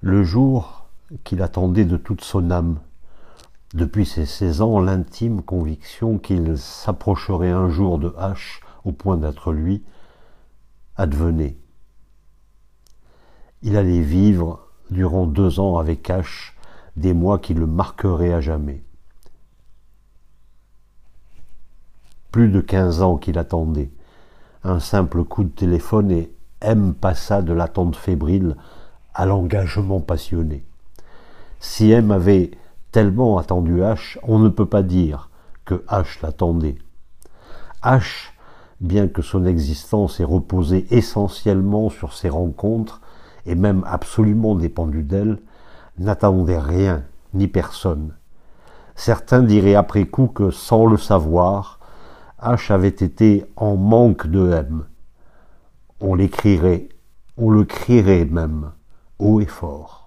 le jour qu'il attendait de toute son âme. Depuis ses seize ans, l'intime conviction qu'il s'approcherait un jour de H au point d'être lui advenait. Il allait vivre durant deux ans avec H des mois qui le marqueraient à jamais. Plus de quinze ans qu'il attendait. Un simple coup de téléphone et M passa de l'attente fébrile à l'engagement passionné. Si M avait tellement attendu H, on ne peut pas dire que H l'attendait. H, bien que son existence ait reposé essentiellement sur ses rencontres, et même absolument dépendu d'elle, n'attendait rien ni personne. Certains diraient après coup que, sans le savoir, H avait été en manque de M. On l'écrirait, on le crierait même, haut et fort.